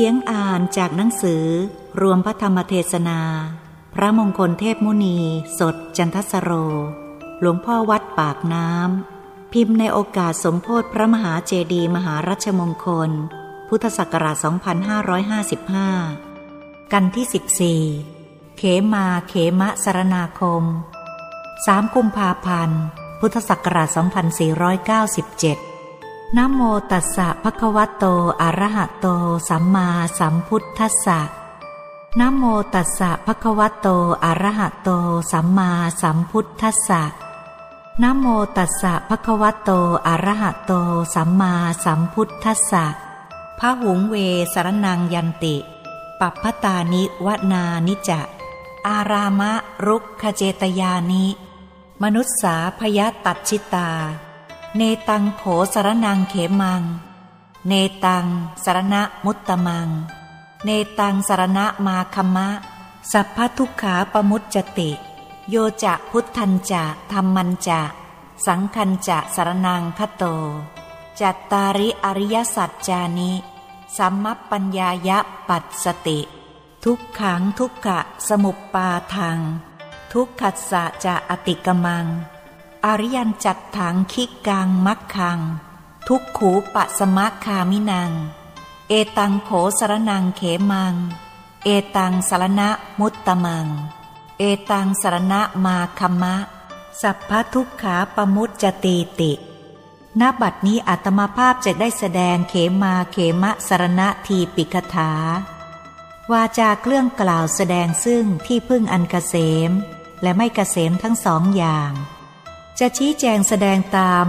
สียงอ่านจากหนังสือ รวมพระธรรมเทศนา พระมงคลเทพมุนี สดจันทสโร หลวงพ่อวัดปากน้ำ พิมพ์ในโอกาสสมโพธิพระมหาเจดีมหารัชมงคล พุทธศักราช 2555 กันที่ 14 เขมาเขมะสรนาคม 3 กุมภาพันธ์ พุทธศักราช 2497 นะโมตัสสะภะคะวะโต อะระหะโต สัมมาสัมพุทธัสสะนะโมตัสสะภะคะวะโต อะระหะโต สัมมาสัมพุทธัสสะนะโมตัสสะภะคะวะโต อะระหะโต สัมมาสัมพุทธัสสะพระหุงเวสรนังยันติ ปัปพตานิวนานิจะ อารามะรุกขเจตยานิ มนุษสาพยตัดชิตา เนตังโขสารนังเขมัง เนตังสารณะมุตตมัง เนตังสารณะมาคมะ สัพพทุกขาปมุจจติ โยจะพุทธันจะธรรมันจะสังคันจะสารนังคโต จัตตาริอริยสัจจานิสัมมัปปัญญายะปัสสติ ทุกขังทุกขะสมุปปาทังทุกขัสสะจะอติกมัง อริยันจัดถังคิกังมักคัง ทุกขูปะสมะคามินัง เอตังโขสรนังเขมัง เอตังสารณะมุตตมัง เอตังสารณะมาคมะ สัพพทุกขาปมุจจตีติณบัดนี้อาตมาภาพจะได้แสดงเขมาเขมะสารณะทีปิกถาวาจาเครื่องกล่าวแสดงซึ่งที่พึ่งอันเกษม และไม่เกษมทั้งสองอย่าง จะชี้แจงแสดงตาม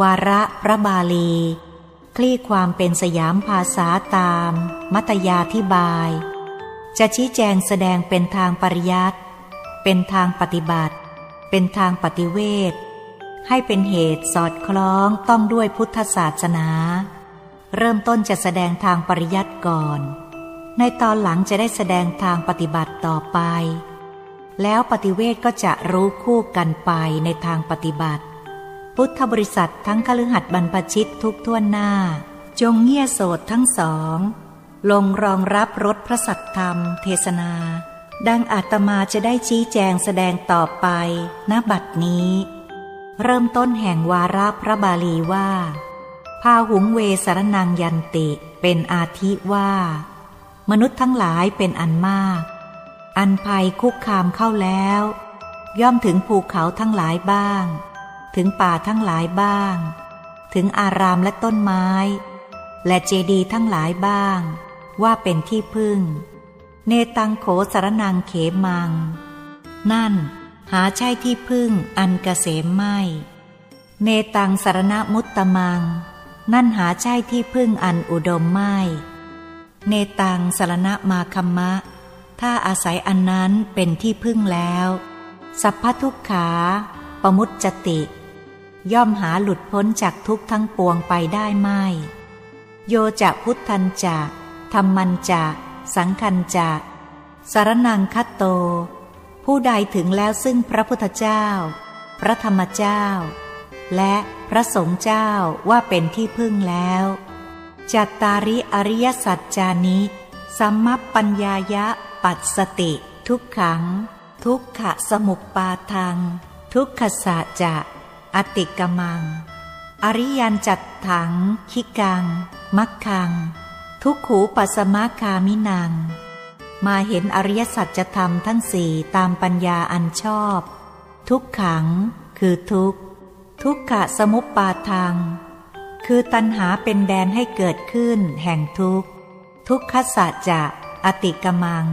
วาระพระบาลี คลี่ความเป็นสยามภาษาตาม มัตยาธิบาย จะชี้แจงแสดงเป็นทางปริยัติเป็นทางปฏิบัติ เป็นทางปฏิเวทให้เป็นเหตุสอดคล้องต้องด้วยพุทธศาสนา เริ่มต้นจะแสดงทางปริยัติก่อน ในตอนหลังจะได้แสดงทางปฏิบัติต่อไป แล้วปฏิเวทก็จะรู้คู่กันไปในทางปฏิบัติ พุทธบริษัททั้งคฤหัสถ์บรรพชิตทุกท่วนหน้า จงเงี่ยโสดทั้งสอง ลงรองรับรถพระสัทธรรม เทศนา ดังอาตมาจะได้ชี้แจงแสดงต่อไปณบัดนี้ เริ่มต้นแห่งวาระพระบาลีว่าพาหุงเวสารนังยันติเป็นอาทิว่า มนุษย์ทั้งหลายเป็นอันมาก อันภัยคุกคามเข้าแล้ว ย่อมถึงภูเขาทั้งหลายบ้าง ถึงป่าทั้งหลายบ้าง ถึงอารามและต้นไม้ และเจดีย์ทั้งหลายบ้าง ว่าเป็นที่พึ่ง เนตังโขสารนังเขมัง นั่นหาใช่ที่พึ่งอันเกษมไม่ เนตังสารณมุตตมัง นั่นหาใช่ที่พึ่งอันอุดมไม่ เนตังสารณมาคัมมะ ถ้าอาศัยอันนั้นเป็นที่พึ่งแล้ว สัพพทุกขาปมุตจติ ย่อมหาหลุดพ้นจากทุกทั้งปวงไปได้ไม่ โยจะพุทธันจะธรรมันจะสังคันจะสารนังคัตโต ผู้ใดถึงแล้วซึ่งพระพุทธเจ้า พระธรรมเจ้า และพระสงฆ์เจ้าว่าเป็นที่พึ่งแล้วจัตตาริอริยสัจจานิ สัมมปปัญญายะ ปัสสติ ทุกขัง ทุกขะสมุปปาทัง ทุกขสะจะ อติกมัง อริยันจัดถัง คิกัง มักคัง ทุกขูปัสมาคามินัง มาเห็นอริยสัจธรรมทั้งสี่ตามปัญญาอันชอบ ทุกขัง คือทุกทุกขะสมุปปาทัง คือตัณหาเป็นแดนให้เกิดขึ้นแห่งทุกข์ ทุกขสัจจะ อติกมัง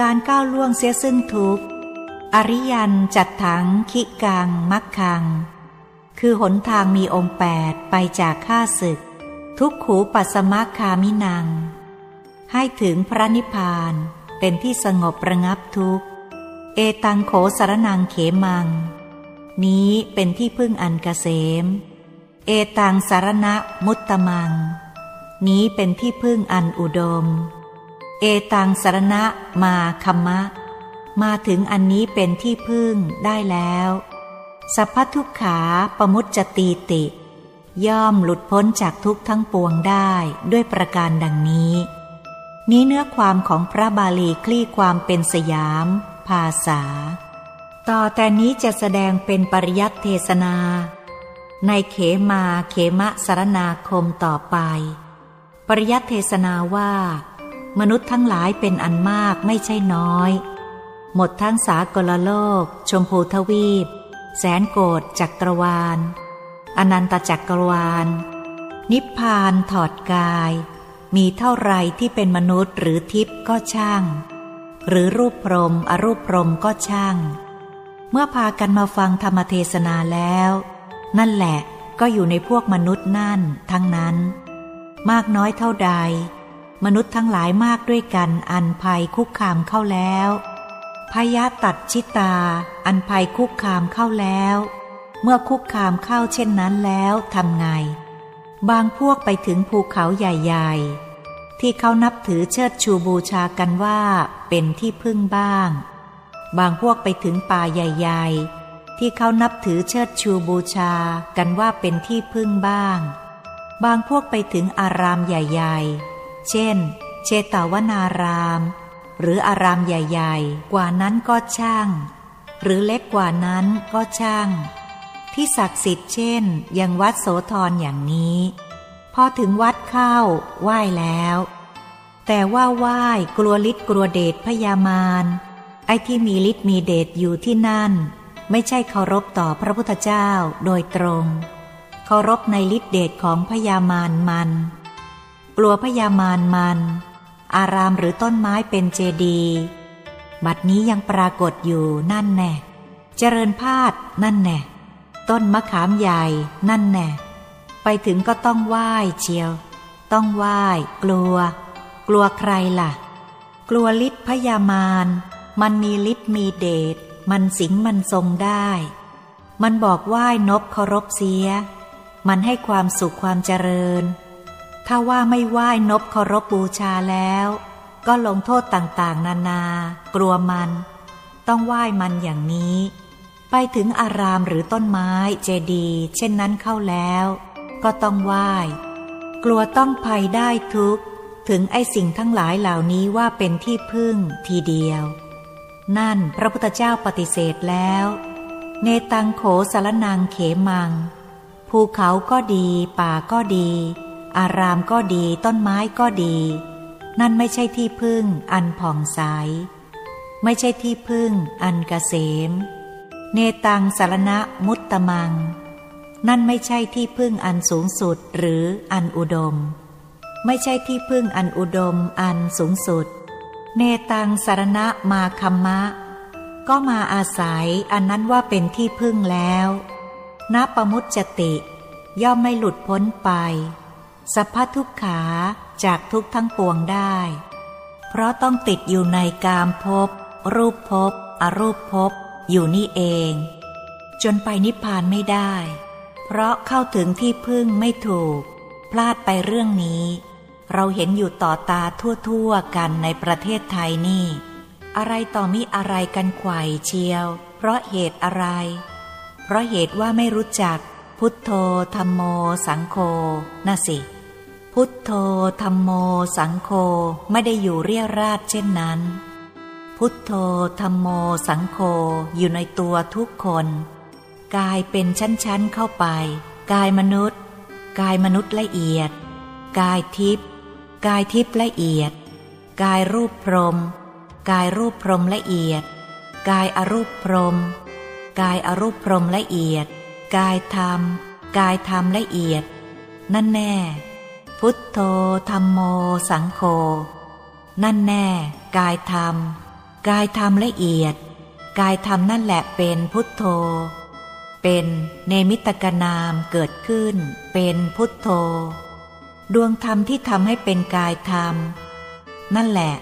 การก้าวล่วงเสียซึ่งทุกข์อริยันจัดถังคิกัง มักคัง คือหนทางมีองค์แปดไปจากข้าศึก ทุกขูปัสมะคามินัง ให้ถึงพระนิพพาน เป็นที่สงบระงับทุกข์ เอตังโขสารนังเขมัง นี้เป็นที่พึ่งอันเกษม เอตังสารณะมุตตมัง นี้เป็นที่พึ่งอันอุดม เอตังสารณะมาคัมมะ มาถึงอันนี้เป็นที่พึ่งได้แล้ว สัพพทุกขาปมุจจตีติ ย่อมหลุดพ้นจากทุกทั้งปวงได้ด้วยประการดังนี้ นี้เนื้อความของพระบาลีคลี่ความเป็นสยาม ภาษา ต่อแต่นี้จะแสดงเป็นปริยัติเทศนา ในเขมาเขมะสารนาคมต่อไป ปริยัติเทศนาว่า มนุษย์ทั้งหลายเป็นอันมากไม่ใช่น้อย หมดทั้งสากลโลก ชมพูทวีป แสนโกดจักรวาล อนันตจักรวาล นิพพานถอดกาย มีเท่าไรที่เป็นมนุษย์หรือทิพย์ก็ช่าง หรือรูปพรมอรูปพรมก็ช่าง เมื่อพากันมาฟังธรรมเทศนาแล้ว นั่นแหละก็อยู่ในพวกมนุษย์นั่นทั้งนั้น มากน้อยเท่าใด มนุษย์ทั้งหลายมากด้วยกันอันภัยคุกคามเข้าแล้วพยาตัดชิตา อันภัยคุกคามเข้าแล้ว เมื่อคุกคามเข้าเช่นนั้นแล้วทำไง บางพวกไปถึงภูเขาใหญ่ที่เขานับถือเชิดชูบูชากันว่าเป็นที่พึ่งบ้าง บางพวกไปถึงป่าใหญ่ ๆ ที่เขานับถือเชิดชูบูชากันว่าเป็นที่พึ่งบ้าง บางพวกไปถึงอารามใหญ่ ๆ เช่น เชตวนาราม หรืออารามใหญ่ๆ กว่านั้นก็ช่าง หรือเล็กกว่านั้นก็ช่าง ที่ศักดิ์สิทธิ์เช่น ยังวัดโสธรอย่างนี้ พอถึงวัดเข้าไหว้แล้ว แต่ว่าไหว้กลัวฤทธิ์กลัวเดชพยามารไอ้ที่มีฤทธิ์มีเดชอยู่ที่นั่น ไม่ใช่เคารพต่อพระพุทธเจ้าโดยตรง เคารพในฤทธิ์เดชของพยามารมัน กลัวพยามารมัน อารามหรือต้นไม้เป็นเจดีบัดนี้ยังปรากฏอยู่นั่นแน่เจริญพาดนั่นแน่ต้นมะขามใหญ่นั่นแน่ไปถึงก็ต้องไหว้เชียว ต้องไหว้กลัว กลัวใครล่ะ กลัวฤทธิ์พยามารมันมีฤทธิ์มีเดชมันสิงมันทรงได้ มันบอกไหว้นบเคารพเสีย มันให้ความสุขความเจริญ ถ้าว่าไม่ไหว้นบเคารพบูชาแล้ว ก็ลงโทษต่างๆ นานากลัวมัน ต้องไหว้มันอย่างนี้ ไปถึงอารามหรือต้นไม้เจดีเช่นนั้นเข้าแล้ว ก็ต้องไหว้ กลัวต้องภัยได้ทุกถึงไอสิ่งทั้งหลายเหล่านี้ว่าเป็นที่พึ่งทีเดียว นั่นพระพุทธเจ้าปฏิเสธแล้ว เนตังโขสารนังเขมัง ภูเขาก็ดี ป่าก็ดี อารามก็ดีต้นไม้ก็ดี นั่นไม่ใช่ที่พึ่งอันผ่องใส ไม่ใช่ที่พึ่งอันกเกษม เนตังสารณะมุตตมัง นั่นไม่ใช่ที่พึ่งอันสูงสุดหรืออันอุดม ไม่ใช่ที่พึ่งอันอุดมอันสูงสุด เนตังสารณะมาคัมมะ ก็มาอาศัยอันนั้นว่าเป็นที่พึ่งแล้วนับประมุจติย่อมไม่หลุดพ้นไป สัพพทุกขาจากทุกทั้งปวงได้ เพราะต้องติดอยู่ในกามภพรูปภพอรูปภพอยู่นี่เอง จนไปนิพพานไม่ได้ เพราะเข้าถึงที่พึ่งไม่ถูก พลาดไปเรื่องนี้ เราเห็นอยู่ต่อตาทั่วๆกันในประเทศไทยนี่ อะไรต่อมิอะไรกันไข่เชียว เพราะเหตุอะไร เพราะเหตุว่าไม่รู้จักพุทโธธรรมโม สังโฆน่ะสิ พุทโธธรรมโม สังโฆไม่ได้อยู่เรียราดเช่นนั้น พุทโธธรรมโม สังโฆอยู่ในตัวทุกคน กายเป็นชั้นๆเข้าไป กายมนุษย์ กายมนุษย์ละเอียด กายทิพย์กายทิพย์ละเอียด กายรูปพรม กายรูปพรมละเอียด กายอรูปพรม กายอรูปพรมละเอียด กายธรรม กายธรรมละเอียด นั่นแน่ พุทโธธรรมโม สังโฆนั่นแน่ กายธรรม กายธรรมละเอียด กายธรรมนั่นแหละเป็นพุทโธ เป็นเนมิตกนามเกิดขึ้น เป็นพุทโธ ดวงธรรมที่ทำให้เป็นกายธรรม นั่นแหละ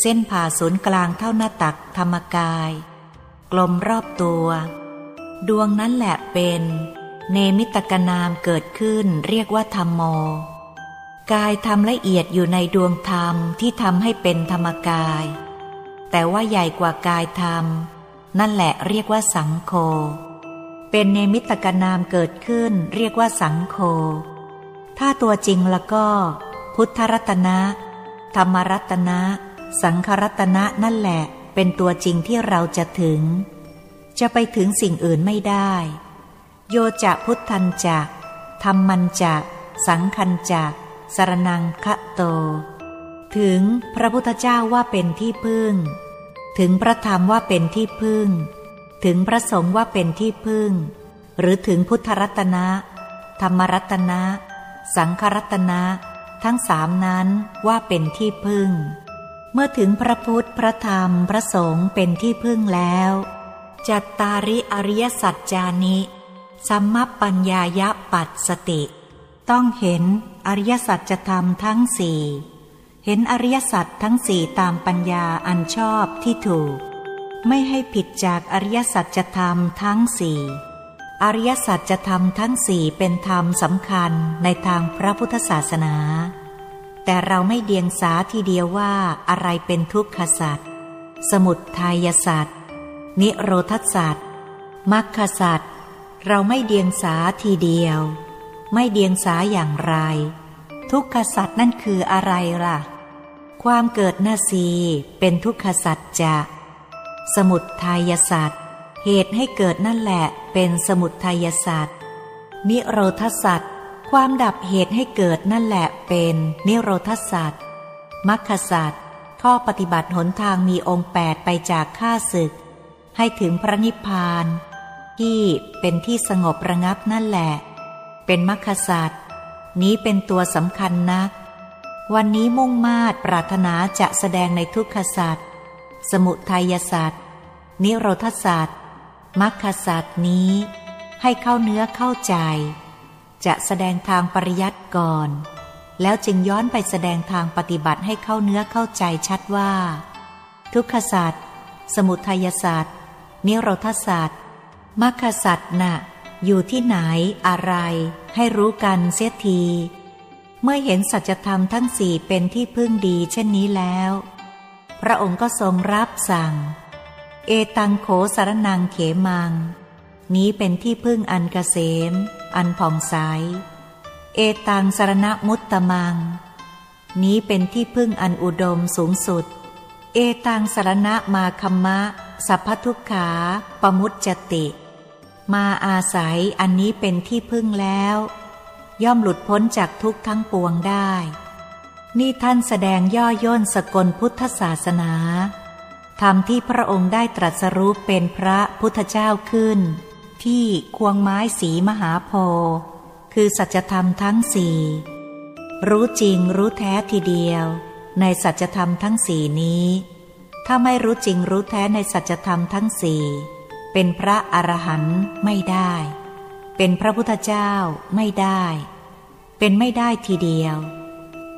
เส้นผ่าศูนย์กลางเท่าหน้าตักธรรมกาย กลมรอบตัว ดวงนั้นแหละเป็น เนมิตกนามเกิดขึ้นเรียกว่าธรรมโม กายธรรมละเอียดอยู่ในดวงธรรมที่ทำให้เป็นธรรมกาย แต่ว่าใหญ่กว่ากายธรรม นั่นแหละเรียกว่าสังโฆเป็นเนมิตกนามเกิดขึ้นเรียกว่าสังโฆถ้าตัวจริงแล้วก็ พุทธรัตนะ ธรรมรัตนะ สังครัตนะนั่นแหละเป็นตัวจริงที่เราจะถึง จะไปถึงสิ่งอื่นไม่ได้ โยจะพุทธันจะธรรมันจะ สังคันจะ สรนังคะโต ถึงพระพุทธเจ้าว่าเป็นที่พึ่ง ถึงพระธรรมว่าเป็นที่พึ่ง ถึงพระสงฆ์ว่าเป็นที่พึ่ง หรือถึงพุทธรัตนะ ธรรมรัตนะ สังครัตนะ ทั้งสามนั้นว่าเป็นที่พึ่ง เมื่อถึงพระพุทธพระธรรมพระสงฆ์เป็นที่พึ่งแล้วจัตตาริอริยสัจจานิ สัมมปัญญายปัสสติ ต้องเห็นอริยสัจธรรมทั้งสี่ เห็นอริยสัจทั้งสี่ตามปัญญาอันชอบที่ถูก ไม่ให้ผิดจากอริยสัจธรรมทั้งสี่อริยสัจธรรมทั้งสี่เป็นธรรมสำคัญในทางพระพุทธศาสนา แต่เราไม่เดียงสาทีเดียวว่าอะไรเป็นทุกขสัจสมุทายสัจนิโรธสัจมรรคสัจเราไม่เดียงสาทีเดียว ไม่เดียงสาอย่างไร ทุกขสัตว์นั่นคืออะไรล่ะ ความเกิดนาซีเป็นทุกขสัตว์จะ สมุดทายสัตว์เหตุให้เกิดนั่นแหละเป็นสมุดทายสัตว์นิโรธสัตว์ความดับเหตุให้เกิดนั่นแหละเป็นนิโรธสัตว์มรรคสัตว์ข้อปฏิบัติหนทางมีองค์แปดไปจากข้าศึก ให้ถึงพระนิพพาน ที่เป็นที่สงบระงับนั่นแหละ เป็นมรรคสัตว์นี้เป็นตัวสำคัญนัก วันนี้มุ่งมาตปรารถนาจะแสดงในทุกขสัตว์สมุทัยสัตว์นิโรธสัตว์มรรคสัตว์นี้ ให้เข้าเนื้อเข้าใจ จะแสดงทางปริยัติก่อน แล้วจึงย้อนไปแสดงทางปฏิบัติให้เข้าเนื้อเข้าใจชัดว่า ทุกขสัตว์สมุทัยสัตว์นิโรธสัตว์มรรคสัตว์นะ่ะ อยู่ที่ไหนอะไร ให้รู้กันเสียที เมื่อเห็นสัจธรรมทั้งสี่เป็นที่พึ่งดีเช่นนี้แล้ว พระองค์ก็ทรงรับสั่ง เอตังโขสารนังเขมัง นี้เป็นที่พึ่งอันกเกษม อันผ่องใส เอตังสารณมุตตมัง นี้เป็นที่พึ่งอันอุดมสูงสุด เอตังสารณะมาคัมมะ สัพพทุกขา ปมุตจติ มาอาศัยอันนี้เป็นที่พึ่งแล้ว ย่อมหลุดพ้นจากทุกข์ทั้งปวงได้ นี่ท่านแสดงย่อย่นสกลพุทธศาสนาธรรมที่พระองค์ได้ตรัสรู้เป็นพระพุทธเจ้าขึ้น ที่ควงไม้สีมหาโพธิ์คือสัจธรรมทั้งสี่รู้จริงรู้แท้ทีเดียว ในสัจธรรมทั้งสี่นี้ ถ้าไม่รู้จริงรู้แท้ในสัจธรรมทั้งสี่ เป็นพระอรหันต์ไม่ได้ เป็นพระพุทธเจ้าไม่ได้ เป็นไม่ได้ทีเดียว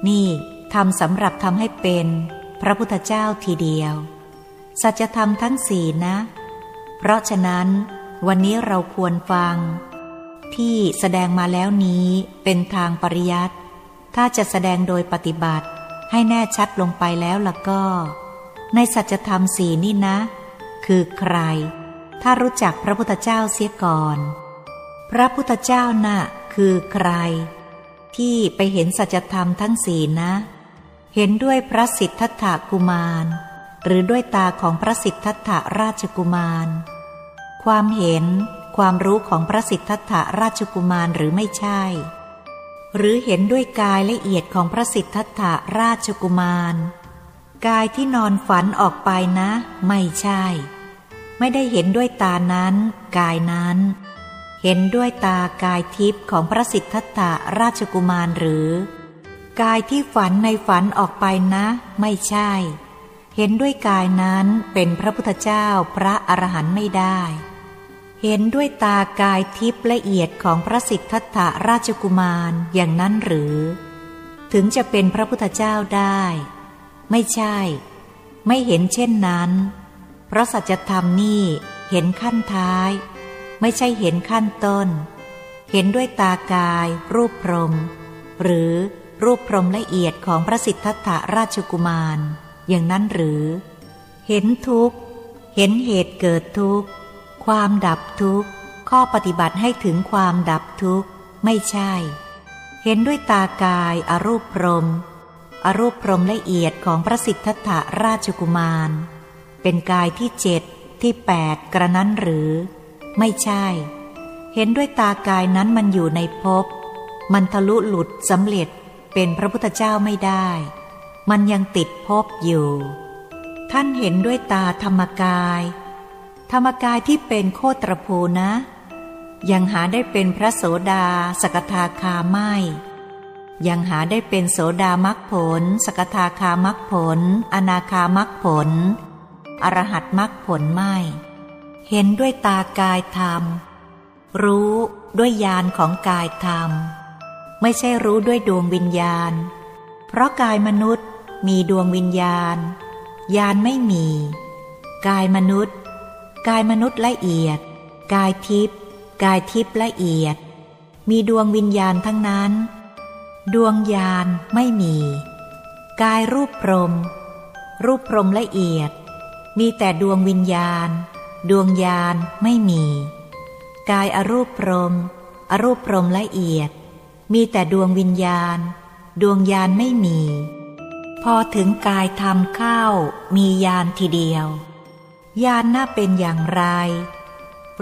นี่ทำสำหรับทำให้เป็นพระพุทธเจ้าทีเดียว สัจธรรมทั้งสี่นะ เพราะฉะนั้นวันนี้เราควรฟัง ที่แสดงมาแล้วนี้เป็นทางปริยัติถ้าจะแสดงโดยปฏิบัติให้แน่ชัดลงไปแล้วล่ะก็ ในสัจธรรมสี่นี่นะ คือใคร ถ้ารู้จักพระพุทธเจ้าเสียก่อน พระพุทธเจ้านะ่ะคือใคร ที่ไปเห็นสัจธรรมทั้งสี่นะ เห็นด้วยพระสิทธัตถกุมาร หรือด้วยตาของพระสิทธัตถราชกุมาร ความเห็นความรู้ของพระสิทธัตถราชกุมารหรือไม่ใช่ หรือเห็นด้วยกายละเอียดของพระสิทธัตถราชกุมาร กายที่นอนฝันออกไปนะ ไม่ใช่ ไม่ได้เห็นด้วยตานั้น กายนั้น เห็นด้วยตากายทิพย์ของพระสิทธัตถราชกุมารหรือ กายที่ฝันในฝันออกไปนะ ไม่ใช่ เห็นด้วยกายนั้นเป็นพระพุทธเจ้าพระอรหันต์ไม่ได้ เห็นด้วยตากายทิพย์ละเอียดของพระสิทธัตถราชกุมารอย่างนั้นหรือ ถึงจะเป็นพระพุทธเจ้าได้ ไม่ใช่ ไม่เห็นเช่นนั้น เพราะสัจธรรมนี่เห็นขั้นท้าย ไม่ใช่เห็นขั้นต้น เห็นด้วยตากาย รูปพรม หรือรูปพรมละเอียดของพระสิทธัตถราชกุมาร อย่างนั้นหรือ เห็นทุกข์ เห็นเหตุเกิดทุกข์ ความดับทุกข์ ข้อปฏิบัติให้ถึงความดับทุกข์ ไม่ใช่ เห็นด้วยตากายอารูปพรมอรูปพรมละเอียดของพระสิทธัตถราชกุมาร เป็นกายที่เจ็ดที่แปดกระนั้นหรือ ไม่ใช่ เห็นด้วยตากายนั้นมันอยู่ในภพมันทะลุหลุดสำเร็จเป็นพระพุทธเจ้าไม่ได้ มันยังติดภพอยู่ ท่านเห็นด้วยตาธรรมกาย ธรรมกายที่เป็นโคตรภูนะ ยังหาได้เป็นพระโสดาสกทาคาไม่ ยังหาได้เป็นโสดามักผล สกทาคามักผล อนาคามักผล อรหัตมักผลไม่ เห็นด้วยตากายธรรม รู้ด้วยญาณของกายธรรม ไม่ใช่รู้ด้วยดวงวิญญาณ เพราะกายมนุษย์มีดวงวิญญาณ ญาณไม่มี กายมนุษย์ กายมนุษย์ละเอียด กายทิพย์กายทิพย์ละเอียด มีดวงวิญญาณทั้งนั้น ดวงญาณไม่มี กายรูปพรม รูปพรมละเอียด มีแต่ดวงวิญญาณ ดวงญาณไม่มี กายอรูปพรม อรูปพรมละเอียด มีแต่ดวงวิญญาณ ดวงญาณไม่มี พอถึงกายทำเข้า มีญาณทีเดียว ญาณน่าเป็นอย่างไร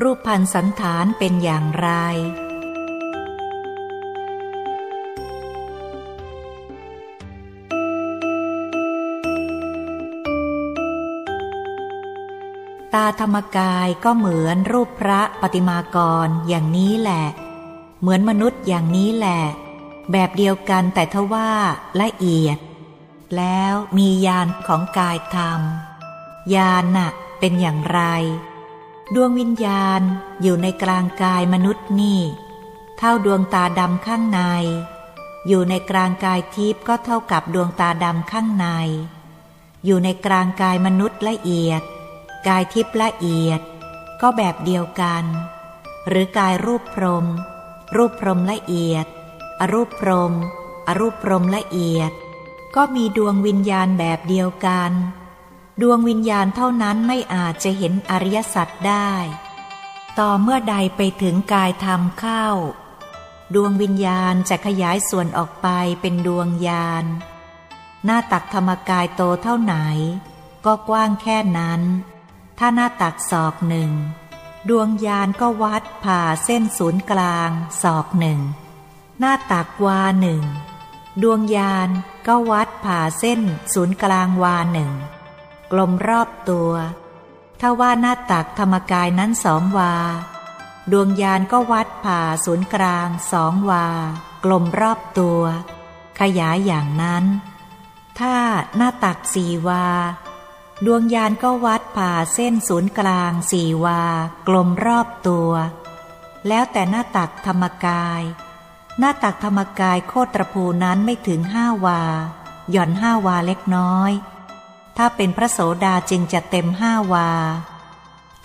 รูปพันสันฐานเป็นอย่างไร ตาธรรมกายก็เหมือนรูปพระปฏิมากรอย่างนี้แหละ เหมือนมนุษย์อย่างนี้แหละ แบบเดียวกันแต่ทว่าละเอียด แล้วมียานของกายธรรม ยานน่ะเป็นอย่างไร ดวงวิญญาณอยู่ในกลางกายมนุษย์นี่ เท่าดวงตาดำข้างใน อยู่ในกลางกายทิพย์ก็เท่ากับดวงตาดำข้างใน อยู่ในกลางกายมนุษย์ละเอียด กายทิพย์ละเอียด ก็แบบเดียวกัน หรือกายรูปพรม รูปพรมละเอียด อรูปพรม อรูปพรมละเอียด ก็มีดวงวิญญาณแบบเดียวกัน ดวงวิญญาณเท่านั้นไม่อาจจะเห็นอริยสัจได้ ต่อเมื่อใดไปถึงกายธรรมเข้า ดวงวิญญาณจะขยายส่วนออกไปเป็นดวงญาณหน้าตักธรรมกายโตเท่าไหน ก็กว้างแค่นั้น ถ้าหน้าตักศอกหนึ่ง ดวงยานก็วัดผ่าเส้นศูนย์กลางศอกหนึ่ง หน้าตักวาหนึ่ง ดวงยานก็วัดผ่าเส้นศูนย์กลางวาหนึ่ง กลมรอบตัว ถ้าว่าหน้าตักธรรมกายนั้นสองวา ดวงยานก็วัดผ่าศูนย์กลางสองวา กลมรอบตัว ขยายอย่างนั้น ถ้าหน้าตักสี่วา ดวงยานก็วัดผ่าเส้นศูนย์กลางสี่วา กลมรอบตัว แล้วแต่หน้าตักธรรมกาย หน้าตักธรรมกายโคตรภูนั้นไม่ถึงห้าวา หย่อนห้าวาเล็กน้อย ถ้าเป็นพระโสดาจึงจะเต็มห้าวา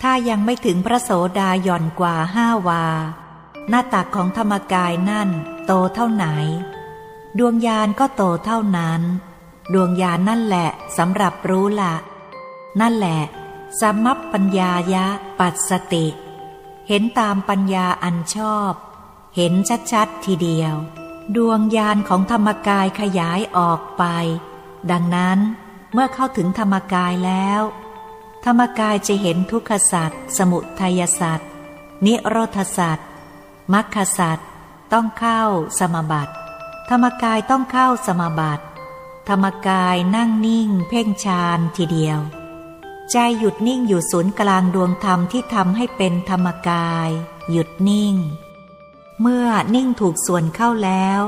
ถ้ายังไม่ถึงพระโสดาหย่อนกว่าห้าวา หน้าตักของธรรมกายนั่น โตเท่าไหน ดวงยานก็โตเท่านั้น ดวงยานนั่นแหละสำหรับรู้ละ นั่นแหละสมัปปัญญายะปัสสติ เห็นตามปัญญาอันชอบ เห็นชัดๆทีเดียว ดวงญาณของธรรมกายขยายออกไป ดังนั้นเมื่อเข้าถึงธรรมกายแล้ว ธรรมกายจะเห็นทุกขสัตว์สมุทัยสัตว์นิโรธสัตว์มรรคสัตว์ต้องเข้าสมบัติ ธรรมกายต้องเข้าสมบัติ ธรรมกายนั่งนิ่ง เพ่งฌานทีเดียว ใจหยุดนิ่งอยู่ศูนย์กลางดวงธรรมที่ทำให้เป็นธรรมกาย หยุดนิ่ง เมื่อนิ่งถูกส่วนเข้าแล้ว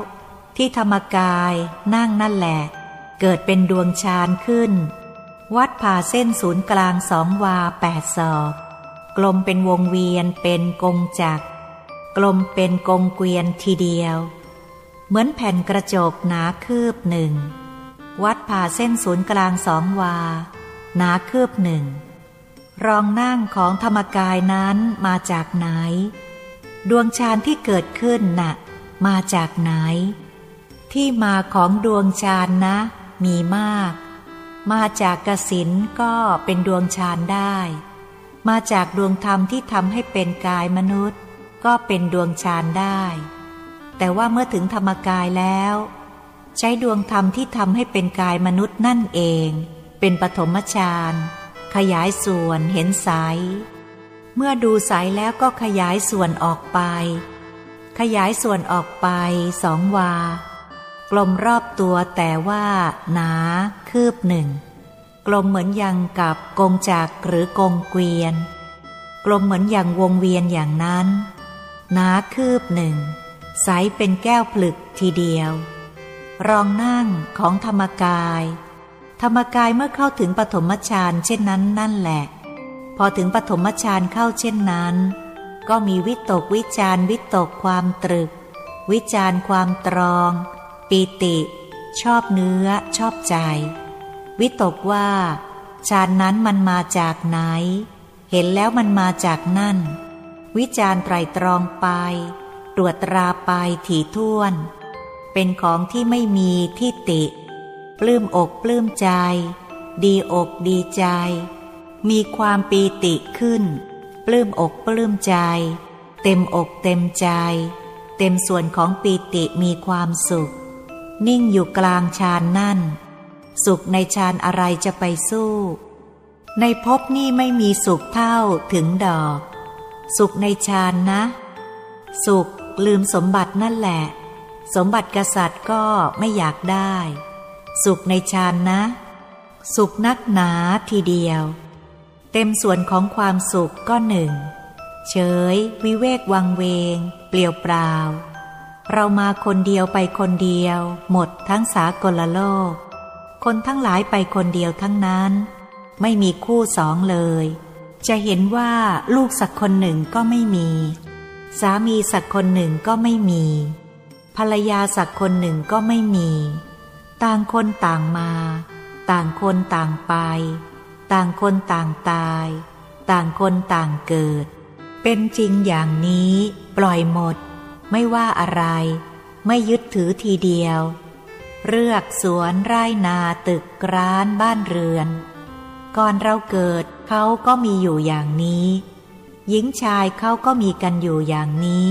ที่ธรรมกายนั่งนั่นแหละ เกิดเป็นดวงฌานขึ้น วัดผ่าเส้นศูนย์กลางสองวาแปดศอกกลมเป็นวงเวียนเป็นกงจักรกลมเป็นกงเกวียนทีเดียว เหมือนแผ่นกระจกหนาคืบหนึ่ง วัดผ่าเส้นศูนย์กลางสองวา หนาคืบหนึ่ง รองนั่งของธรรมกายนั้นมาจากไหน ดวงฌานที่เกิดขึ้นนะ่ะ มาจากไหน ที่มาของดวงฌานนะ มีมาก มาจากกสินก็เป็นดวงฌานได้ มาจากดวงธรรมที่ทำให้เป็นกายมนุษย์ ก็เป็นดวงฌานได้ แต่ว่าเมื่อถึงธรรมกายแล้ว ใช้ดวงธรรมที่ทำให้เป็นกายมนุษย์นั่นเอง เป็นปฐมฌานขยายส่วนเห็นใสเมื่อดูใสแล้วก็ขยายส่วนออกไป ขยายส่วนออกไปสองวา กลมรอบตัวแต่ว่าหนาคืบหนึ่ง กลมเหมือนยังกับกงจักหรือกงเกวียน กลมเหมือนอย่างวงเวียนอย่างนั้น หนาคืบหนึ่งใสเป็นแก้วผลึกทีเดียว รองนั่งของธรรมกาย ธรรมกายเมื่อเข้าถึงปฐมฌานเช่นนั้นนั่นแหละ พอถึงปฐมฌานเข้าเช่นนั้น ก็มีวิตกวิจารวิตกความตรึก วิจารความตรอง ปีติ ชอบเนื้อ ชอบใจ วิตกว่าฌานนั้นมันมาจากไหน เห็นแล้วมันมาจากนั่น วิจารไตรตรองไป ตรวจตราไปถี่ถ้วน เป็นของที่ไม่มีที่ติ ปลื้มอกปลื้มใจ ดีอกดีใจ มีความปีติขึ้น ปลื้มอกปลื้มใจ เต็มอกเต็มใจ เต็มส่วนของปีติมีความสุข นิ่งอยู่กลางฌานนั่น สุขในฌานอะไรจะไปสู้ ในภพนี้ไม่มีสุขเท่าถึงดอก สุขในฌานนะ สุขลืมสมบัตินั่นแหละ สมบัติกษัตริย์ก็ไม่อยากได้ สุขในฌานนะ สุขนักหนาทีเดียว เต็มส่วนของความสุขก็หนึ่ง เฉย วิเวกวังเวง เปลี่ยวเปล่า เรามาคนเดียวไปคนเดียว หมดทั้งสากลโลก คนทั้งหลายไปคนเดียวทั้งนั้น ไม่มีคู่สองเลย จะเห็นว่าลูกสักคนหนึ่งก็ไม่มี สามีสักคนหนึ่งก็ไม่มี ภรรยาสักคนหนึ่งก็ไม่มี ต่างคนต่างมา ต่างคนต่างไป ต่างคนต่างตาย ต่างคนต่างเกิด เป็นจริงอย่างนี้ ปล่อยหมด ไม่ว่าอะไร ไม่ยึดถือทีเดียว เลือกสวนไร่นาตึกร้านบ้านเรือน ก่อนเราเกิดเขาก็มีอยู่อย่างนี้ หญิงชายเขาก็มีกันอยู่อย่างนี้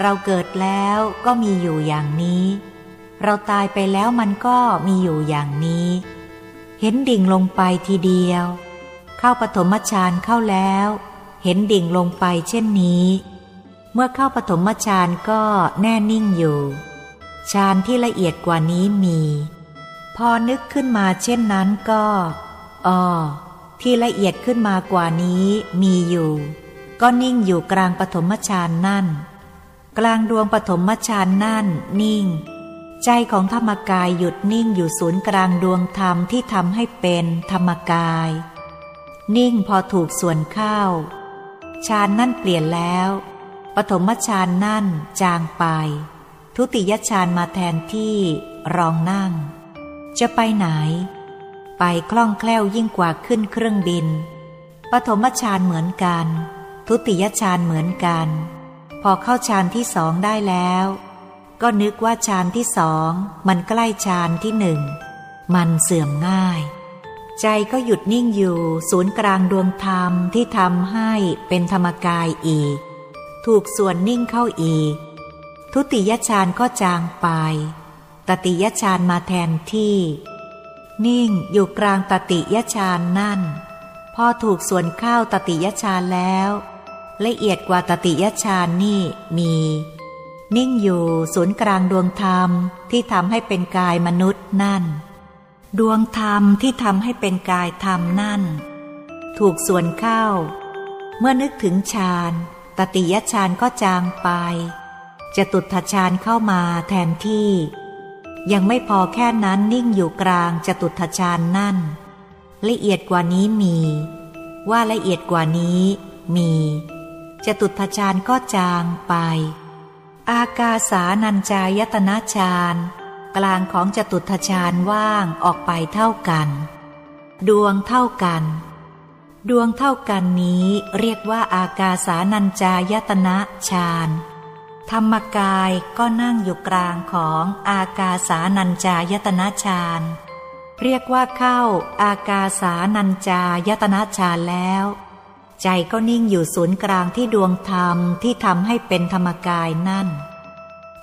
เราเกิดแล้วก็มีอยู่อย่างนี้ เราตายไปแล้วมันก็มีอยู่อย่างนี้ เห็นดิ่งลงไปทีเดียว เข้าปฐมฌานเข้าแล้ว เห็นดิ่งลงไปเช่นนี้ เมื่อเข้าปฐมฌานก็แน่นิ่งอยู่ฌานที่ละเอียดกว่านี้มี พอนึกขึ้นมาเช่นนั้นก็อ๋อที่ละเอียดขึ้นมากว่านี้มีอยู่ ก็นิ่งอยู่กลางปฐมฌานนั่น กลางดวงปฐมฌานนั่นนิ่ง ใจของธรรมกายหยุดนิ่งอยู่ศูนย์กลางดวงธรรมที่ทำให้เป็นธรรมกาย นิ่งพอถูกส่วนเข้าฌานนั่นเปลี่ยนแล้ว ปฐมฌานนั่นจางไป ทุติยฌานมาแทนที่รองนั่ง จะไปไหน ไปคล่องแคล่วยิ่งกว่าขึ้นเครื่องบิน ปฐมฌานเหมือนกัน ทุติยฌานเหมือนกัน พอเข้าฌานที่สองได้แล้ว ก็นึกว่าฌานที่สองมันใกล้ฌานที่หนึ่ง มันเสื่อมง่าย ใจก็หยุดนิ่งอยู่ศูนย์กลางดวงธรรมที่ทำให้เป็นธรรมกายอีก ถูกส่วนนิ่งเข้าอีก ทุติยฌานก็จางไป ตติยฌานมาแทนที่ นิ่งอยู่กลางตติยฌานนั่น พอถูกส่วนเข้าตติยฌานแล้ว ละเอียดกว่าตติยฌานนี่มี นิ่งอยู่ศูนย์กลางดวงธรรมที่ทำให้เป็นกายมนุษย์นั่น ดวงธรรมที่ทำให้เป็นกายธรรมนั่น ถูกส่วนเข้า เมื่อนึกถึงฌานตติยฌานก็จางไป จะตุถฌานเข้ามาแทนที่ ยังไม่พอแค่นั้นนิ่งอยู่กลางจะตุถฌานนั่น ละเอียดกว่านี้มี ว่าละเอียดกว่านี้มี จะตุถฌานก็จางไป อากาสานัญจายตนะฌานกลางของจตุทฌานว่างออกไปเท่ากัน ดวงเท่ากัน ดวงเท่ากันนี้เรียกว่าอากาสานัญจายตนะฌานธรรมกายก็นั่งอยู่กลางของอากาสานัญจายตนะฌานเรียกว่าเข้าอากาสานัญจายตนะฌานแล้ว ใจก็นิ่งอยู่ศูนย์กลางที่ดวงธรรมที่ทำให้เป็นธรรมกายนั่น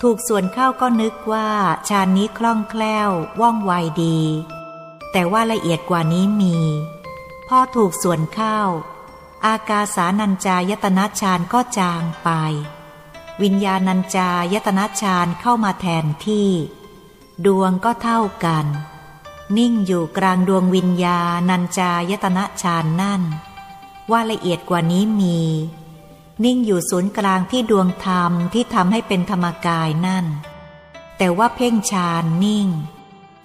ถูกส่วนเข้าก็นึกว่าฌานนี้คล่องแคล่ว ว่องไวดี แต่ว่าละเอียดกว่านี้มี พอถูกส่วนเข้า อากาสานัญจายตนะฌานก็จางไป วิญญาณัญจายตนะฌานเข้ามาแทนที่ ดวงก็เท่ากัน นิ่งอยู่กลางดวงวิญญาณัญจายตนะฌานนั่น ว่าละเอียดกว่านี้มี นิ่งอยู่ศูนย์กลางที่ดวงธรรมที่ทำให้เป็นธรรมกายนั่น แต่ว่าเพ่งฌานนิ่ง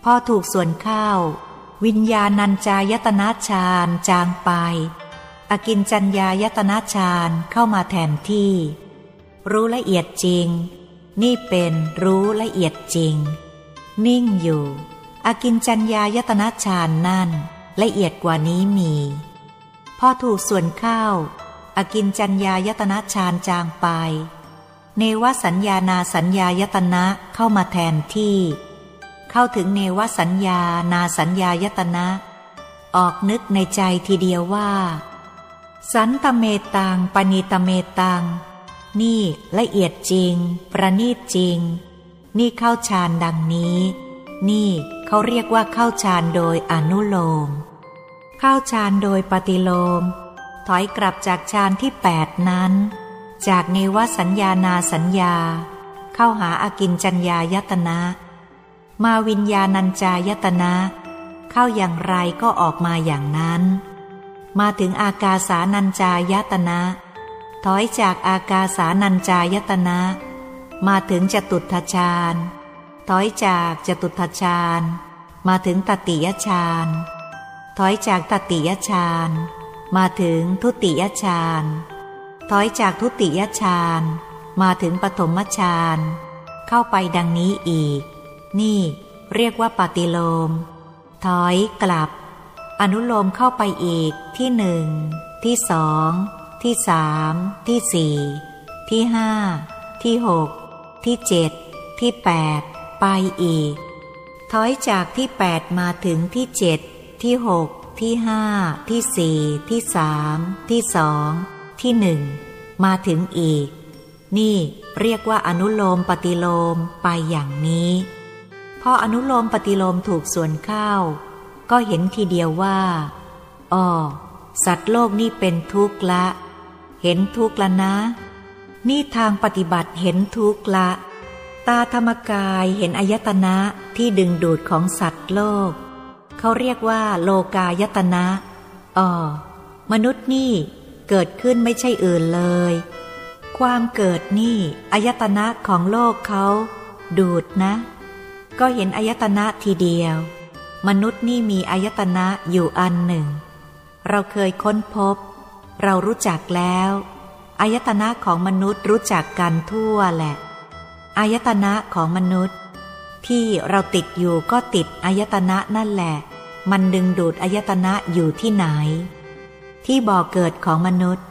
พอถูกส่วนเข้าวิญญาณัญจายตนะฌานจางไป อกินจัญญายตนะฌานเข้ามาแทนที่ รู้ละเอียดจริง นี่เป็นรู้ละเอียดจริง นิ่งอยู่ อกินจัญญายตนะฌานนั่นละเอียดกว่านี้มี พอถูกส่วนเข้าอกินจัญญายตนะฌานจางไป เนวสัญญานาสัญญายตนะเข้ามาแทนที่ เข้าถึงเนวสัญญานาสัญญายตนะ ออกนึกในใจทีเดียวว่า สันตเมตังปณิตเมตัง นี่ละเอียดจริง ประณีตจริง นี่เข้าฌานดังนี้ นี่เขาเรียกว่าเข้าฌานโดยอนุโลม เข้าฌานโดยปฏิโลม ถอยกลับจากฌานที่แปดนั้น จากเนวสัญญานาสัญญา เข้าหาอากินจัญญายตนะ มาวิญญาณัญจายตนะ เข้าอย่างไรก็ออกมาอย่างนั้น มาถึงอากาสานัญจายตนะ ถอยจากอากาสานัญจายตนะ มาถึงจตุทชาญถอยจากจตุทชาญมาถึงตติยชาญ ถอยจากตติยชาญมาถึงทุติยชาญถอยจากทุติยชาญมาถึงปฐมชาญเข้าไปดังนี้อีก นี่เรียกว่าปฏิโลม ถอยกลับ อนุโลมเข้าไปอีกที่หนึ่งที่สองที่สามที่สี่ที่ห้าที่หกที่เจ็ดที่แปดไปอีก ถอยจากที่แปดมาถึงที่เจ็ด ที่หกที่ห้าที่สี่ที่สามที่สองที่หนึ่งมาถึงอีก นี่เรียกว่าอนุโลมปฏิโลมไปอย่างนี้ พออนุโลมปฏิโลมถูกส่วนเข้า ก็เห็นทีเดียวว่าอ๋อสัตว์โลกนี่เป็นทุกข์ละ เห็นทุกข์ละนะ นี่ทางปฏิบัติเห็นทุกข์ละ ตาธรรมกายเห็นอายตนะที่ดึงดูดของสัตว์โลก เขาเรียกว่าโลกายตนะอ๋อมนุษย์นี่เกิดขึ้นไม่ใช่อื่นเลย ความเกิดนี่อายตนะของโลกเขาดูดนะ ก็เห็นอายตนะทีเดียว มนุษย์นี่มีอายตนะอยู่อันหนึ่ง เราเคยค้นพบ เรารู้จักแล้วอายตนะของมนุษย์รู้จักกันทั่วแหละอายตนะของมนุษย์ ที่เราติดอยู่ก็ติดอายตนะนั่นแหละ มันดึงดูดอายตนะอยู่ที่ไหน ที่บ่อเกิดของมนุษย์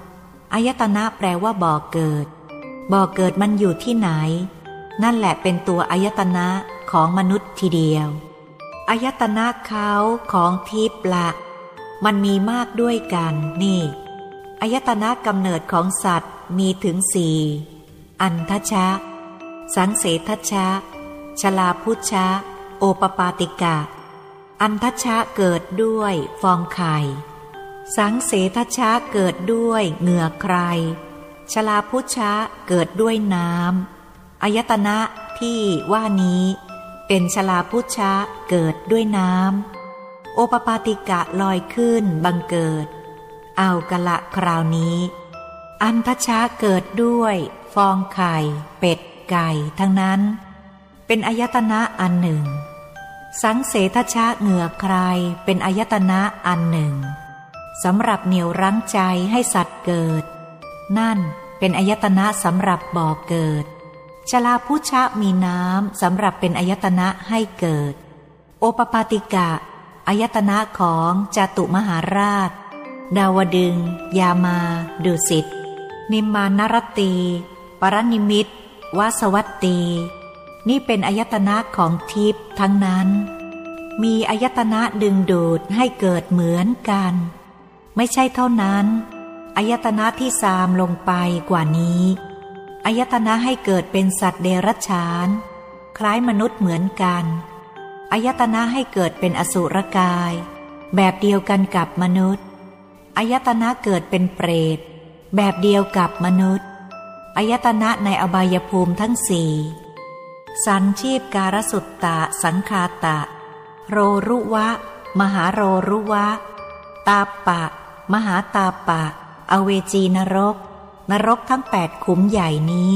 อายตนะแปลว่าบ่อเกิด บ่อเกิดมันอยู่ที่ไหน นั่นแหละเป็นตัวอายตนะของมนุษย์ทีเดียวอายตนะเขาของทิพละมันมีมากด้วยกันนี่อายตนะกำเนิดของสัตว์มีถึงสี่อันทชะ สังเสทชะ ชลาพุชะ โอปปาติกะ อันทชะเกิดด้วยฟองไข่ สังเสทชะเกิดด้วยเหงื่อใคร ชลาพุชะเกิดด้วยน้ำอายตนะที่ว่านี้ เป็นชลาพุชะเกิดด้วยน้ำโอปปาติกะลอยขึ้นบังเกิด เอากะละคราวนี้ อันทชะเกิดด้วย ฟองไข่ เป็ดไก่ทั้งนั้น เป็นอายตนะอันหนึ่ง สังเสทชะเหงื่อใครเป็นอายตนะอันหนึ่งสำหรับเหนี่ยวรั้งใจให้สัตว์เกิด นั่นเป็นอายตนะสำหรับบ่อเกิด ชลาพุชะมีน้ำสำหรับเป็นอายตนะให้เกิด โอปปาติกะอายตนะของจตุมหาราช ดาวดึง ยามา ดุสิต นิมานรตี ปรนิมิตวสวัตตี นี่เป็นอายตนะของทิพย์ทั้งนั้น มีอายตนะดึงดูดให้เกิดเหมือนกัน ไม่ใช่เท่านั้นอายตนะที่สามลงไปกว่านี้ออายตนะให้เกิดเป็นสัตว์เดรัจฉาน คล้ายมนุษย์เหมือนกันอายตนะให้เกิดเป็นอสุรกาย แบบเดียวกันกับมนุษย์อายตนะเกิดเป็นเปรต แบบเดียวกับมนุษย์อายตนะในอบายภูมิทั้งสี่ สันชีพการสุตตะ สังคาตะ โรรุวะ มหาโรรุวะ ตาปะ มหาตาปะ อเวจีนรก นรกทั้งแปดขุมใหญ่นี้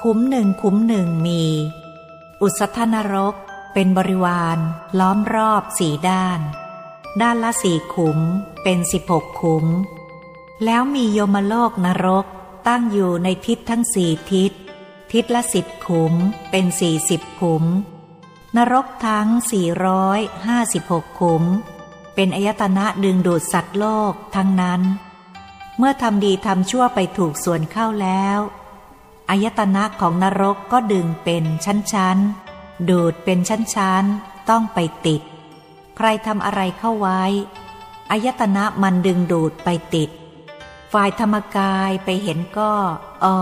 ขุมหนึ่งขุมหนึ่งมี อุสธนรกเป็นบริวารล้อมรอบสี่ด้าน ด้านละสี่ขุมเป็นสิบหกขุม แล้วมีโยมโลกนรกตั้งอยู่ในทิศทั้งสี่ทิศ ทิศละสิบขุมเป็นสี่สิบขุม นรกทั้งสี่ร้อยห้าสิบหกขุม เป็นอายตนะดึงดูดสัตว์โลกทั้งนั้น เมื่อทำดีทำชั่วไปถูกส่วนเข้าแล้วอายตนะของนรกก็ดึงเป็นชั้นๆ ดูดเป็นชั้นๆ ต้องไปติด ใครทำอะไรเข้าไว้อายตนะมันดึงดูดไปติด ฝ่ายธรรมกายไปเห็นก็อ้อ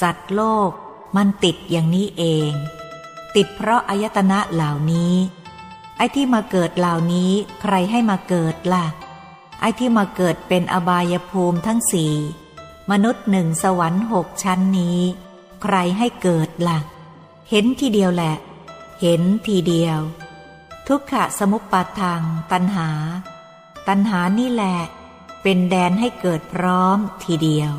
สัตว์โลกมันติดอย่างนี้เอง ติดเพราะอายตนะเหล่านี้ ไอ้ที่มาเกิดเหล่านี้ใครให้มาเกิดล่ะ ไอ้ที่มาเกิดเป็นอบายภูมิทั้งสี่มนุษย์หนึ่งสวรรค์หกชั้นนี้ ใครให้เกิดล่ะ เห็นทีเดียวแหละ เห็นทีเดียว ทุกขะสมุปปาทางตัณหา ตัณหานี่แหละ เป็นแดนให้เกิดพร้อมทีเดียว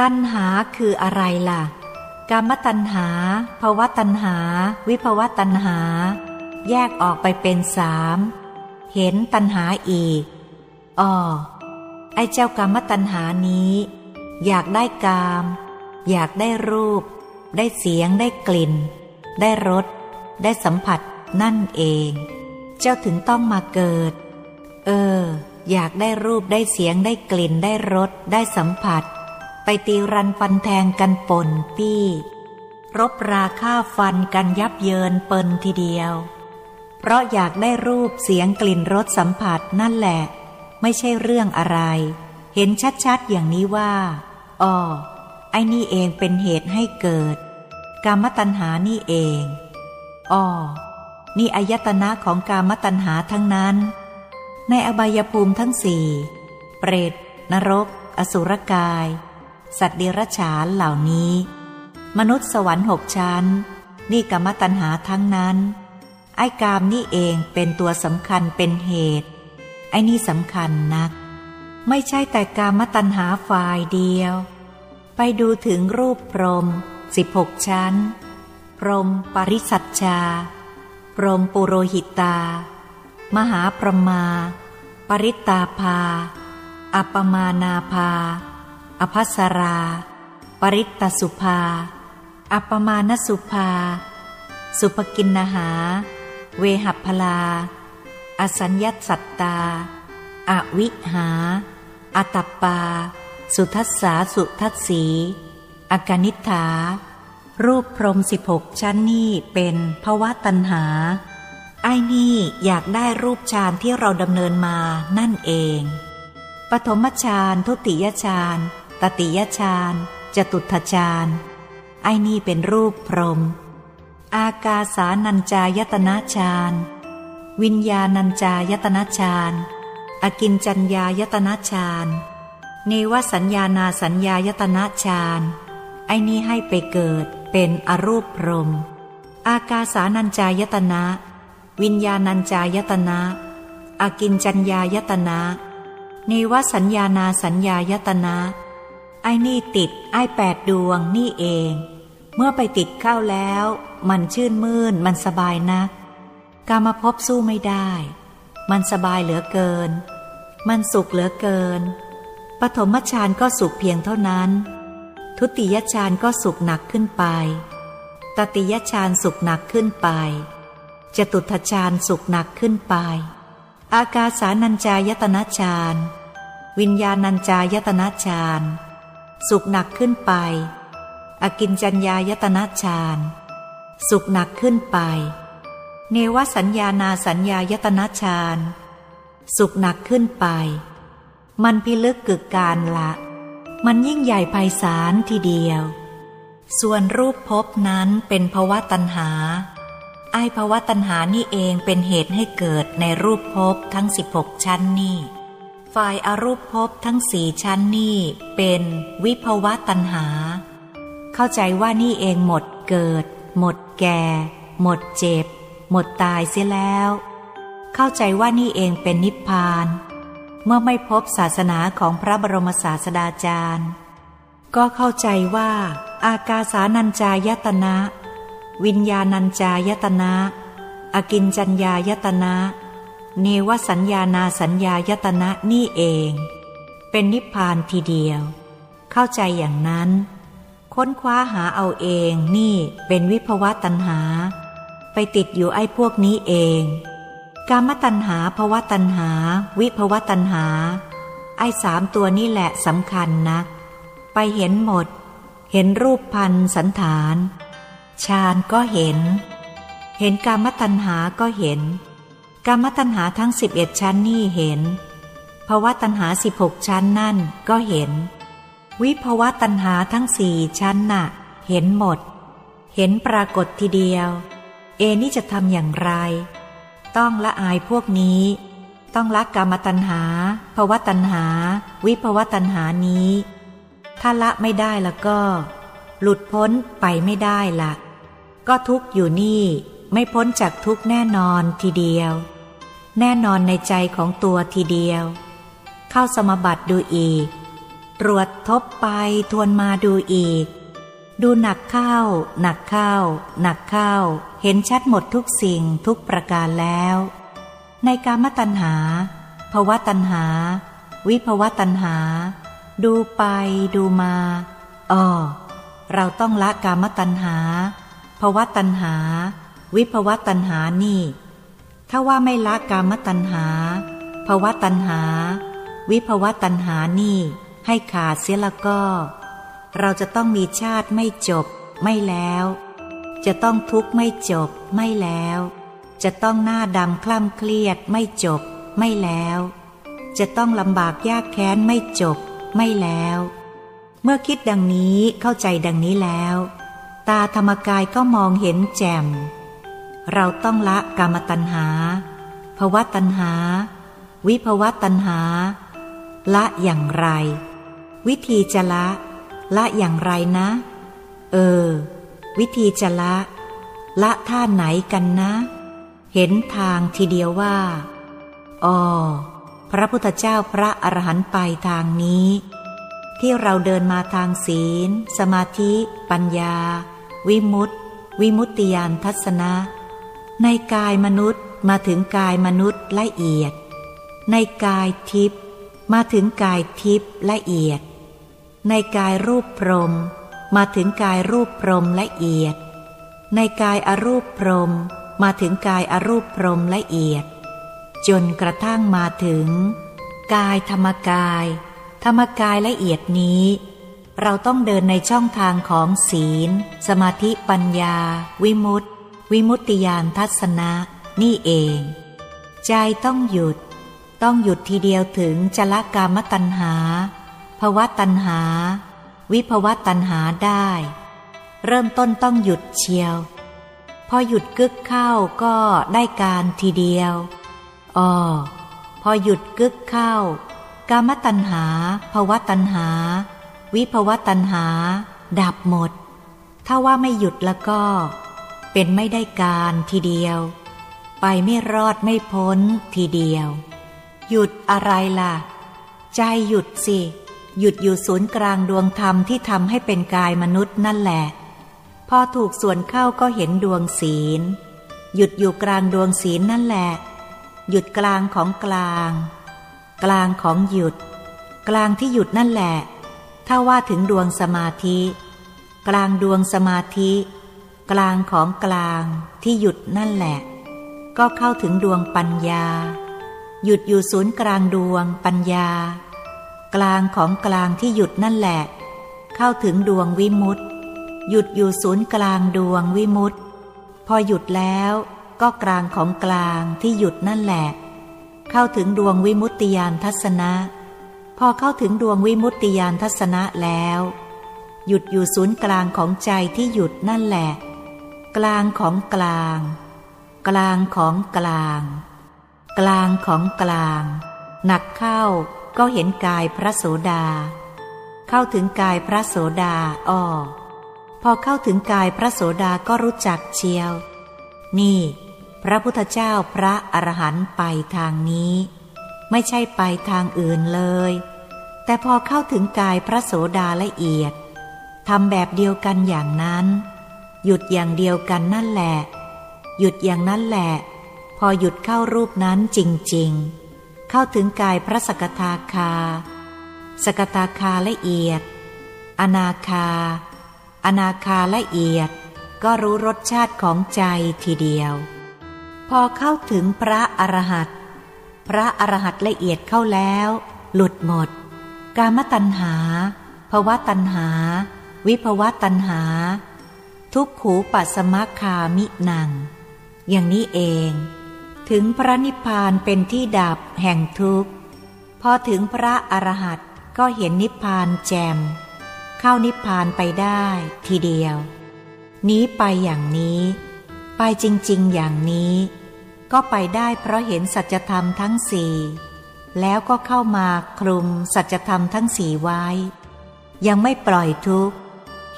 ตัณหาคืออะไรล่ะ กามตัณหาภาวะตัณหา วิภาวะตัณหา แยกออกไปเป็นสาม เห็นตัณหาอีกอ๋อไอ้เจ้ากามตัณหานี้ อยากได้กาม อยากได้รูป ได้เสียง ได้กลิ่น ได้รส ได้สัมผัส นั่นเอง เจ้าถึงต้องมาเกิด เออ อยากได้รูป ได้เสียง ได้กลิ่น ได้รส ได้สัมผัส ตีรันฟันแทงกันปนปี้ รบราฆ่าฟันกันยับเยินเปินทีเดียว เพราะอยากได้รูปเสียงกลิ่นรสสัมผัสนั่นแหละ ไม่ใช่เรื่องอะไร เห็นชัดๆอย่างนี้ว่าอ๋อไอ้นี่เองเป็นเหตุให้เกิด กามตัณหานี่เองอ๋อนี่อายตนะของกามตัณหาทั้งนั้น ในอบายภูมิทั้งสี่ เปรต นรก อสุรกาย สัตว์เดรัจฉานเหล่านี้ มนุษย์สวรรค์หกชั้น นี่กามตัณหาทั้งนั้น ไอ้กามนี่เองเป็นตัวสำคัญเป็นเหตุ ไอ้นี่สำคัญนัก ไม่ใช่แต่กามตัณหาฝ่ายเดียว ไปดูถึงรูปพรมสิบหกชั้น พรมปริสัชชา พรมปุโรหิตา มหาประมา ปริตาภา อัปมานาภา อภัสรา ปริตตสุภา อัปมานสุภา สุภกินนหา เวหัพลา อสัญญสัตตา อวิหาอัตปา สุทัสสาสุทัสสีอากานิฐา รูปพรมสิบหกชั้นนี่เป็นภวะตัณหา ไอ้นี่อยากได้รูปฌานที่เราดำเนินมานั่นเอง ปฐมฌานทุติยฌาน ตติยฌานจตุทฌานไอ้นี่เป็นรูปพรม อากาสานัญจายตนะฌานวิญญาณัญจายตนะฌานอกินจัญญายตนะฌานเนวสัญญานาสัญญายตนะฌานไอ้นี้ให้ไปเกิดเป็นอรูปพรม อากาสานัญจายตนะ วิญญาณัญจายตนะอากินจัญญายตนะ เนวสัญญานาสัญญายตนะ ไอ้นี่ติดไอ้แปดดวงนี่เอง เมื่อไปติดเข้าแล้ว มันชื่นมื่นมันสบายนัก กามาพบสู้ไม่ได้ มันสบายเหลือเกิน มันสุขเหลือเกิน ปฐมฌานก็สุขเพียงเท่านั้น ทุติยฌานก็สุขหนักขึ้นไป ตติยฌานสุขหนักขึ้นไป จตุทฌานสุขหนักขึ้นไป อากาสานัญจายตนะฌาน วิญญาณัญจายตนะฌาน สุขหนักขึ้นไป อกินจัญญายตนะฌาน สุขหนักขึ้นไป เนวสัญญานาสัญญายตนะฌาน สุขหนักขึ้นไป มันพิลึกกึกการละ มันยิ่งใหญ่ไพศาลทีเดียว ส่วนรูปภพนั้นเป็นภวะตัณหา ไอภวะตัณหานี่เองเป็นเหตุให้เกิดในรูปภพทั้ง 16 ชั้นนี่ ฝ่ายอารูปภพทั้งสี่ชั้นนี่เป็นวิภวะตัณหา เข้าใจว่านี่เองหมดเกิด หมดแก่ หมดเจ็บ หมดตายเสียแล้ว เข้าใจว่านี่เองเป็นนิพพาน เมื่อไม่พบศาสนาของพระบรมศาสดาจารย์ ก็เข้าใจว่า อากาสานัญจายตนะ วิญญาณัญจายตนะอากินจัญญายตนะ เนวสัญญานาสัญญายตนะนี่เอง เป็นนิพพานทีเดียว เข้าใจอย่างนั้น ค้นคว้าหาเอาเองนี่เป็นวิภวะตัณหา ไปติดอยู่ไอ้พวกนี้เอง กามตัณหาภวะตัณหา วิภวะตัณหา ไอ้สามตัวนี่แหละสำคัญนักไปเห็นหมด เห็นรูปพันสันฐานฌานก็เห็น เห็นกามตัณหาก็เห็น กามตัณหาทั้งสิบเอ็ดชั้นนี่เห็นภวะตัณหาสิบหกชั้นนั่นก็เห็น วิภาวะตัณหาทั้งสี่ชั้นน่ะ เห็นหมด เห็นปรากฏทีเดียว เอนี่จะทำอย่างไร ต้องละอายพวกนี้ ต้องละกามตัณหาภวะตัณหา วิภาวะตัณหานี้ ถ้าละไม่ได้แล้วก็ หลุดพ้นไปไม่ได้ละก็ทุกอยู่นี่ ไม่พ้นจากทุกแน่นอนทีเดียว แน่นอนในใจของตัวทีเดียว เข้าสมบัติดูอีกตรวจทบไปทวนมาดูอีก ดูหนักเข้า หนักเข้า หนักเข้า เห็นชัดหมดทุกสิ่งทุกประการแล้ว ในกามตัณหาภวะตัณหา วิภวะตัณหา ดูไปดูมาอ๋อเราต้องละกามตัณหาภวะตัณหา วิภวตัณหานี่ ถ้าว่าไม่ละกามตัณหา ภวตัณหา วิภวตัณหานี่ ให้ขาดเสียละก็ เราจะต้องมีชาติไม่จบ ไม่แล้ว จะต้องทุกข์ไม่จบ ไม่แล้ว จะต้องหน้าดำคล่ำเครียดไม่จบ ไม่แล้ว จะต้องลำบากยากแค้นไม่จบ ไม่แล้ว เมื่อคิดดังนี้เข้าใจดังนี้แล้ว ตาธรรมกายก็มองเห็นแจ่ม เราต้องละกามตัณหาภวะตัณหา วิภวะตัณหา ละอย่างไร วิธีจะละ ละอย่างไรนะ เออ วิธีจะละ ละท่าไหนกันนะ เห็นทางทีเดียวว่าอ๋อพระพุทธเจ้าพระอรหันต์ไปทางนี้ ที่เราเดินมาทางศีล สมาธิ ปัญญา วิมุตติ วิมุตติยานทัศนะ ในกายมนุษย์มาถึงกายมนุษย์ละเอียด ในกายทิพย์มาถึงกายทิพย์ละเอียด ในกายรูปพรม มาถึงกายรูปพรมละเอียด ในกายอรูปพรม มาถึงกายอรูปพรมละเอียด จนกระทั่งมาถึง กายธรรมกาย ธรรมกายละเอียดนี้ เราต้องเดินในช่องทางของศีล สมาธิปัญญา วิมุตติ วิมุตติยานทัศนะนี่เอง ใจต้องหยุด ต้องหยุดทีเดียวถึงจละกามตัณหาภวะตัณหา วิภวะตัณหาได้ เริ่มต้นต้องหยุดเชียว พอหยุดกึกเข้าก็ได้การทีเดียวอ๋อพอหยุดกึกเข้า กามตัณหาภวะตัณหา วิภวะตัณหา ดับหมด ถ้าว่าไม่หยุดแล้วก็ เป็นไม่ได้การทีเดียว ไปไม่รอดไม่พ้นทีเดียว หยุดอะไรล่ะ ใจหยุดสิ หยุดอยู่ศูนย์กลางดวงธรรมที่ทำให้เป็นกายมนุษย์นั่นแหละ พอถูกส่วนเข้าก็เห็นดวงศีล หยุดอยู่กลางดวงศีลนั่นแหละ หยุดกลางของกลาง กลางของหยุด กลางที่หยุดนั่นแหละ ถ้าว่าถึงดวงสมาธิ กลางดวงสมาธิ กลางของกลางที่หยุดนั่นแหละ ก็เข้าถึงดวงปัญญา หยุดอยู่ศูนย์กลางดวงปัญญา กลางของกลางที่หยุดนั่นแหละ เข้าถึงดวงวิมุตติ หยุดอยู่ศูนย์กลางดวงวิมุตติ พอหยุดแล้วก็กลางของกลางที่หยุดนั่นแหละ เข้าถึงดวงวิมุตติยานทัศนะ พอเข้าถึงดวงวิมุตติยานทัศนะแล้ว หยุดอยู่ศูนย์กลางของใจที่หยุดนั่นแหละ กลางของกลาง กลางของกลาง กลางของกลาง หนักเข้าก็เห็นกายพระโสดา เข้าถึงกายพระโสดาอ้อพอเข้าถึงกายพระโสดาก็รู้จักเชียว นี่ พระพุทธเจ้าพระอรหันต์ไปทางนี้ ไม่ใช่ไปทางอื่นเลย แต่พอเข้าถึงกายพระโสดาละเอียดทำแบบเดียวกันอย่างนั้น หยุดอย่างเดียวกันนั่นแหละ หยุดอย่างนั้นแหละ พอหยุดเข้ารูปนั้นจริงๆ เข้าถึงกายพระสกทาคา สกทาคาละเอียด อนาคา อนาคาละเอียด ก็รู้รสชาติของใจทีเดียว พอเข้าถึงพระอรหันต์พระอรหันตละเอียดเข้าแล้ว หลุดหมด กามตัณหาภวะตัณหา วิภวะตัณหา ทุกขูปัสมคามินัง อย่างนี้เอง ถึงพระนิพพานเป็นที่ดับแห่งทุกข์ พอถึงพระอรหันต์ก็เห็นนิพพานแจม เข้านิพพานไปได้ทีเดียว นี้ไปอย่างนี้ ไปจริง ๆ อย่างนี้ ก็ไปได้เพราะเห็นสัจธรรมทั้งสี่แล้วก็เข้ามาคลุมสัจธรรมทั้งสี่ไว้ ยังไม่ปล่อยทุกข์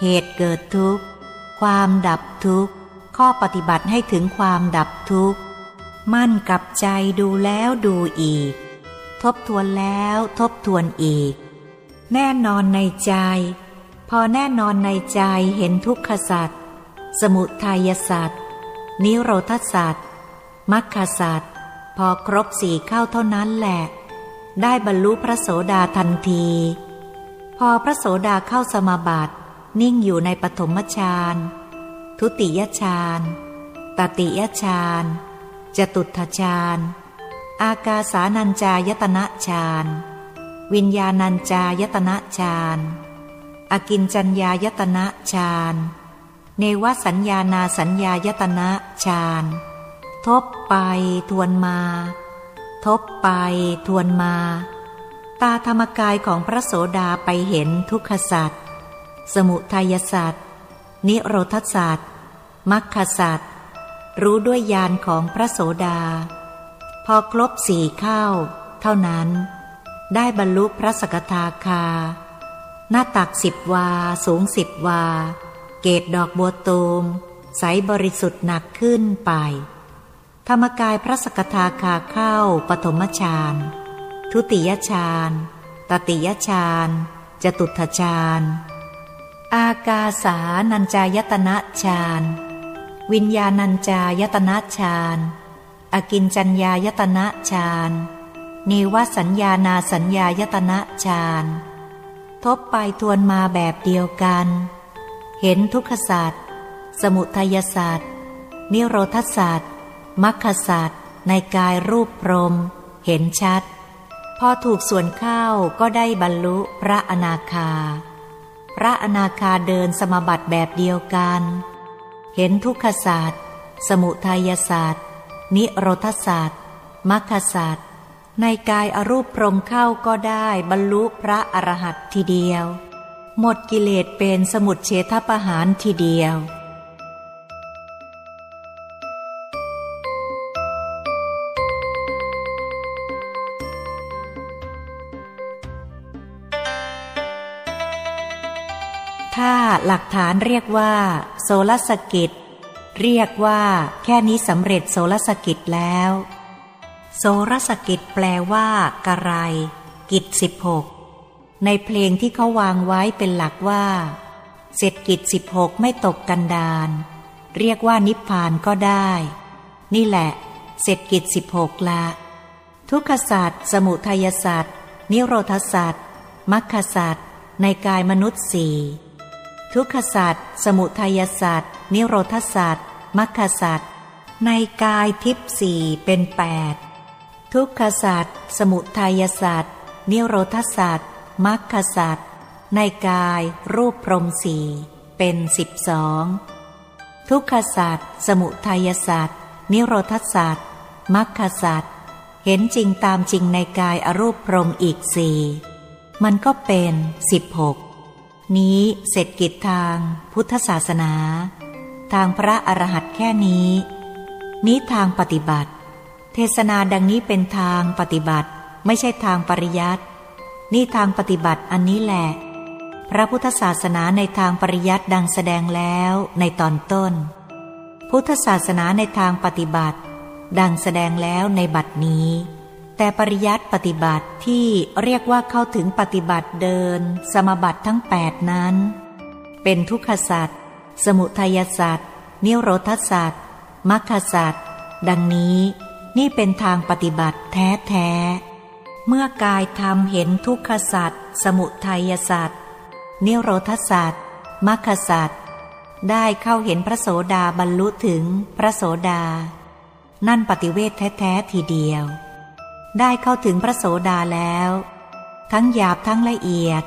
เหตุเกิดทุกข์ ความดับทุกข์ ข้อปฏิบัติให้ถึงความดับทุกข์ มั่นกับใจดูแล้วดูอีก ทบทวนแล้วทบทวนอีก แน่นอนในใจ พอแน่นอนในใจเห็นทุกขสัตว์สมุทัยสัตว์นิโรธสัตว์มรรคสัตว์พอครบสี่เข้าเท่านั้นแหละ ได้บรรลุพระโสดาทันที พอพระโสดาเข้าสมาบัติ นิ่งอยู่ในปฐมฌาน ทุติยฌาน ตติยฌาน จตุทฌาน อากาสานัญจายตนะฌาน วิญญาณัญจายตนะฌาน อกินจัญญายตนะฌาน เนวสัญญานาสัญญายตนะฌาน ทบไปทวนมา ทบไปทวนมา ตาธรรมกายของพระโสดาไปเห็นทุกขสัตว์ สมุทัยศาสตว์นิโรธศาสตว์มรรคศาสตว์รู้ด้วยญาณของพระโสดา พอครบสี่เข้าเท่านั้น ได้บรรลุพระสกทาคา หน้าตักสิบวา สูงสิบวา เกตดอกบัวตูม ใสบริสุทธิ์หนักขึ้นไป ธรรมกายพระสกทาคาเข้าปฐมฌานทุติยฌานตติยฌานจตุทฌาน อากาสานัญจายตนะฌาน วิญญาณัญจายตนะฌาน อกินจัญญายตนะฌานนิวสัญญานาสัญญายตนะฌาน ทบไปทวนมาแบบเดียวกัน เห็นทุกขศาสตร์สมุทัยศาสตร์นิโรธศาสตร์มรรคศาสตร์ในกายรูปพรม เห็นชัด พอถูกส่วนเข้าก็ได้บรรลุพระอนาคา พระอนาคาเดินสมบัติแบบเดียวกัน เห็นทุกขศาสตร์ สมุทัยศาสตร์ นิโรธศาสตร์มรรคศาสตร์ ในกายอรูปพรมเข้าก็ได้บรรลุพระอรหัตทีเดียว หมดกิเลสเป็นสมุดเฉทประหารทีเดียว หลักฐานเรียกว่า โซลสกิจ เรียกว่า แค่นี้สำเร็จโซลสกิจแล้วโสรสกิจแปลว่ากระไร กิจสิบหกในเพลงที่เขาวางไว้เป็นหลักว่า เสร็จกิจสิบหกไม่ตกกันดาน เรียกว่านิพพานก็ได้ นี่แหละ เสร็จกิจสิบหกละ ทุกขศาสตร์สมุทัยศาสตร์นิโรธศาสตร์มรรคศาสตร์ในกายมนุษย์สี่ ทุกขศาสตร์สมุทัยศาสตร์นิโรธศาสตร์มรรคศาสตร์ในกายทิพสี่เป็นแปดทุกขศาสตร์สมุทัยศาสตร์นิโรธศาสตร์มรรคศาสตร์ในกายรูปพรมสีเป็นสิบสองทุกขศาสตร์สมุทัยศาสตร์นิโรธสัตว์มรรคสัตว์เห็นจริงตามจริงในกายอรูปพรมอีกสี่มันก็เป็นสิบหก นี้เสร็จกิจทางพุทธศาสนา ทางพระอรหันต์แค่นี้ นี้ทางปฏิบัติ เทศนาดังนี้เป็นทางปฏิบัติ ไม่ใช่ทางปริยัตินี่ทางปฏิบัติอันนี้แหละ พระพุทธศาสนาในทางปริยัติดังแสดงแล้วในตอนต้น พุทธศาสนาในทางปฏิบัติ ดังแสดงแล้วในบัดนี้ แต่ปริยัติปฏิบัติที่เรียกว่าเข้าถึงปฏิบัติเดิน สมบัติทั้งแปดนั้น เป็นทุกขศาสตว์สมุทัยศาสตว์นิโรธสัตว์มรรคสัตว์ดังนี้นี่เป็นทางปฏิบัติแท้แท้เมื่อกายทำเห็นทุกขศาสตว์สมุทัยศาสตว์นิโรธสัตว์มรรคสัตว์ได้เข้าเห็นพระโสดาบรรลุถึงพระโสดา นั่นปฏิเวทแท้ ๆ ทีเดียว ได้เข้าถึงพระโสดาแล้ว ทั้งหยาบทั้งละเอียด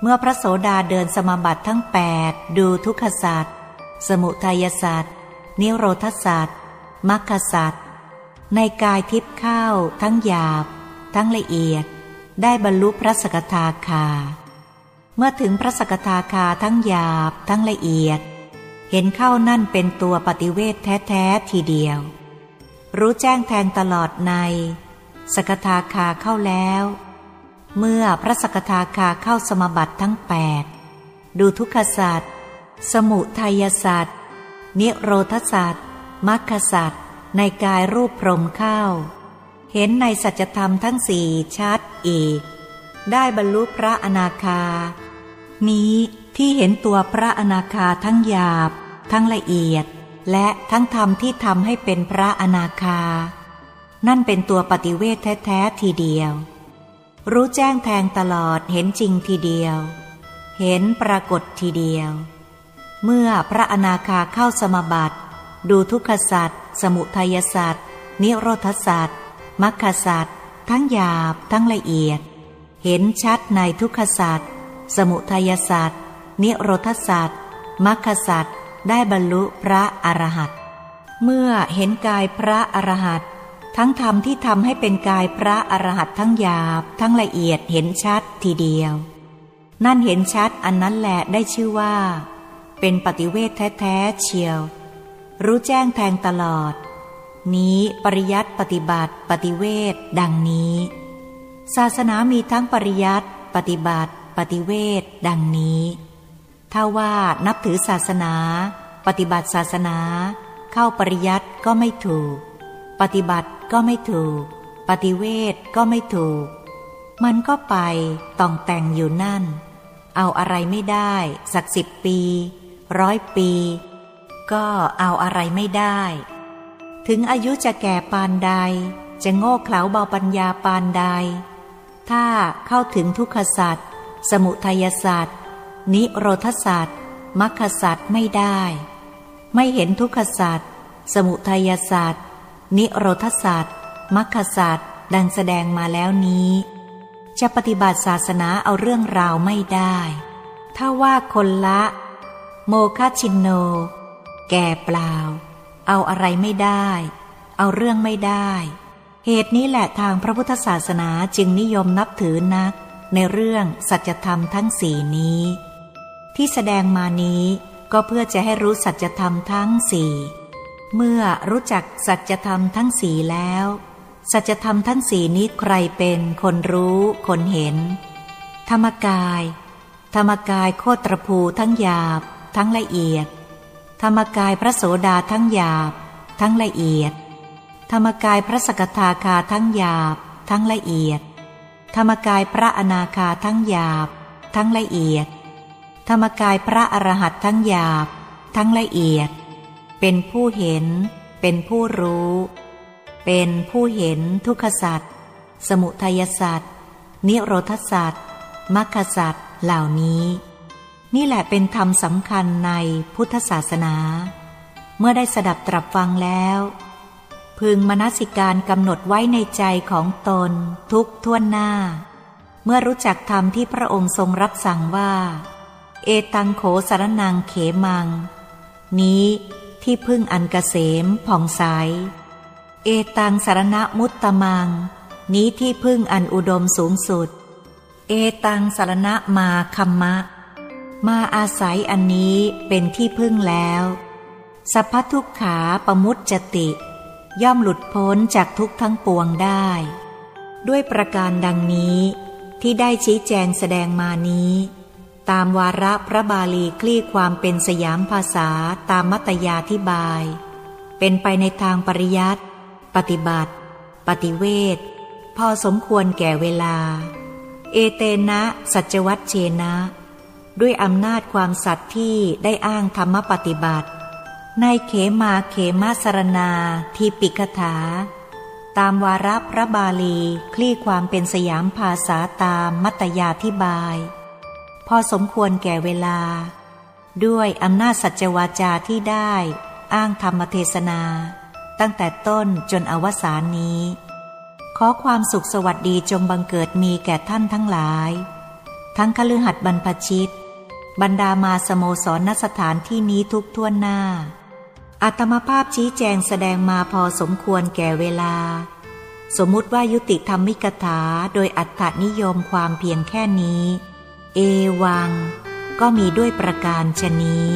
เมื่อพระโสดาเดินสมบัติทั้งแปดดูทุกขสัตว์สมุทัยสัตว์นิโรธสัตว์มรรคสัตว์ในกายทิพย์เข้า ทั้งหยาบ ทั้งละเอียด ได้บรรลุพระสกทาคา เมื่อถึงพระสกทาคาทั้งหยาบ ทั้งละเอียด เห็นเข้านั่นเป็นตัวปฏิเวทแท้ ๆ ทีเดียว รู้แจ้งแทงตลอดใน สกทาคาเข้าแล้ว เมื่อพระสกทาคาเข้าสมบัติทั้งแปดดูทุกขศาสตว์สมุทัยศาสตว์นิโรธสัตว์มรรคสัตว์ในกายรูปพรมเข้า เห็นในสัจธรรมทั้งสี่ชัดอีก ได้บรรลุพระอนาคา นี้ที่เห็นตัวพระอนาคาทั้งหยาบ ทั้งละเอียด และทั้งธรรมที่ทำให้เป็นพระอนาคา นั่นเป็นตัวปฏิเวทแท้ๆทีเดียว รู้แจ้งแทงตลอดเห็นจริงทีเดียว เห็นปรากฏทีเดียว เมื่อพระอนาคาเข้าสมบัติ ดูทุกขสัตว์สมุทัยสัตว์นิโรธสัตว์มรรคสัตว์ทั้งหยาบทั้งละเอียด เห็นชัดในทุกขสัตว์สมุทัยสัตว์นิโรธสัตว์มรรคสัตว์ได้บรรลุพระอรหันต์เมื่อเห็นกายพระอรหันต์ ทั้งธรรมที่ทำให้เป็นกายพระอรหัตทั้งหยาบ ทั้งละเอียดเห็นชัดทีเดียว นั่นเห็นชัดอันนั้นแหละได้ชื่อว่า เป็นปฏิเวทแท้ๆเชียว รู้แจ้งแทงตลอด นี้ปริยัติปฏิบัติปฏิเวทดังนี้ ศาสนามีทั้งปริยัติปฏิบัติปฏิเวทดังนี้ ถ้าว่านับถือศาสนา ปฏิบัติศาสนา เข้าปริยัติก็ไม่ถูก ปฏิบัติก็ไม่ถูก ปฏิเวทก็ไม่ถูก มันก็ไปต้องแต่งอยู่นั่น เอาอะไรไม่ได้ สักสิบปี ร้อยปี ก็เอาอะไรไม่ได้ ถึงอายุจะแก่ปานใด จะโง่เขลาเบาปัญญาปานใด ถ้าเข้าถึงทุกขสัตว์สมุทัยสัตว์นิโรธสัตว์มรรคสัตว์ไม่ได้ ไม่เห็นทุกขสัตว์สมุทัยสัตว์ นิโรธศาสตว์มรรคสัตว์ดังแสดงมาแล้วนี้ จะปฏิบัติศาสนาเอาเรื่องราวไม่ได้ ถ้าว่าคนละ โมคชินโน แก่เปล่า เอาอะไรไม่ได้ เอาเรื่องไม่ได้ เหตุนี้แหละทางพระพุทธศาสนาจึงนิยมนับถือนัก ในเรื่องสัจธรรมทั้งสี่นี้ ที่แสดงมานี้ก็เพื่อจะให้รู้สัจธรรมทั้งสี่ เมื่อรู้จักสัจธรรมทั้งสี่แล้ว สัจธรรมทั้งสี่นี้ใครเป็นคนรู้คนเห็น ธรรมกาย ธรรมกายโคตรภูทั้งหยาบ ทั้งละเอียด ธรรมกายพระโสดาทั้งหยาบ ทั้งละเอียด ธรรมกายพระสกทาคาทั้งหยาบ ทั้งละเอียด ธรรมกายพระอนาคาทั้งหยาบ ทั้งละเอียด ธรรมกายพระอรหัตทั้งหยาบ ทั้งละเอียด เป็นผู้เห็น เป็นผู้รู้ เป็นผู้เห็นทุกขสัตว์สมุทัยสัตว์นิโรธสัตว์มรรคสัตว์เหล่านี้ นี่แหละเป็นธรรมสำคัญในพุทธศาสนา เมื่อได้สดับตรับฟังแล้ว พึงมนสิการกำหนดไว้ในใจของตนทุกท่วนหน้า เมื่อรู้จักธรรมที่พระองค์ทรงรับสั่งว่า เอตังโขสารนังเขมัง นี้ ที่พึ่งอันกเกษมผ่องใส เอตังสารณมุตตมัง นี้ที่พึ่งอันอุดมสูงสุด เอตังสารณมาคัมมะ มาอาศัยอันนี้เป็นที่พึ่งแล้วสัพพทุกขาปมุตจติ ย่อมหลุดพ้นจากทุกทั้งปวงได้ ด้วยประการดังนี้ที่ได้ชี้แจงแสดงมานี้ ตามวาระพระบาลีคลี่ความเป็นสยามภาษาตามมัตยาธิบาย เป็นไปในทางปริยัติปฏิบัติ ปฏิเวทพอสมควรแก่เวลา เอเตนะ สัจวัตเชนะ ด้วยอำนาจความสัตย์ที่ได้อ้างธรรมปฏิบัติ ในเขมาเขมาสรณาทีปิกถา ตามวาระพระบาลีคลี่ความเป็นสยามภาษาตามมัตยาธิบาย พอสมควรแก่เวลา ด้วยอำนาจสัจวาจาที่ได้อ้างธรรมเทศนา ตั้งแต่ต้นจนอวสานนี้ ขอความสุขสวัสดีจงบังเกิดมีแก่ท่านทั้งหลาย ทั้งคฤหัสถ์บรรพชิต บรรดามาสโมสรณสถานที่นี้ทุกท่วนหน้า อัตมภาพชี้แจงแสดงมาพอสมควรแก่เวลา สมมุติว่ายุติธรรมิกถาโดยอัตถนิยมความเพียงแค่นี้ เอวัง ก็มีด้วยประการชนี้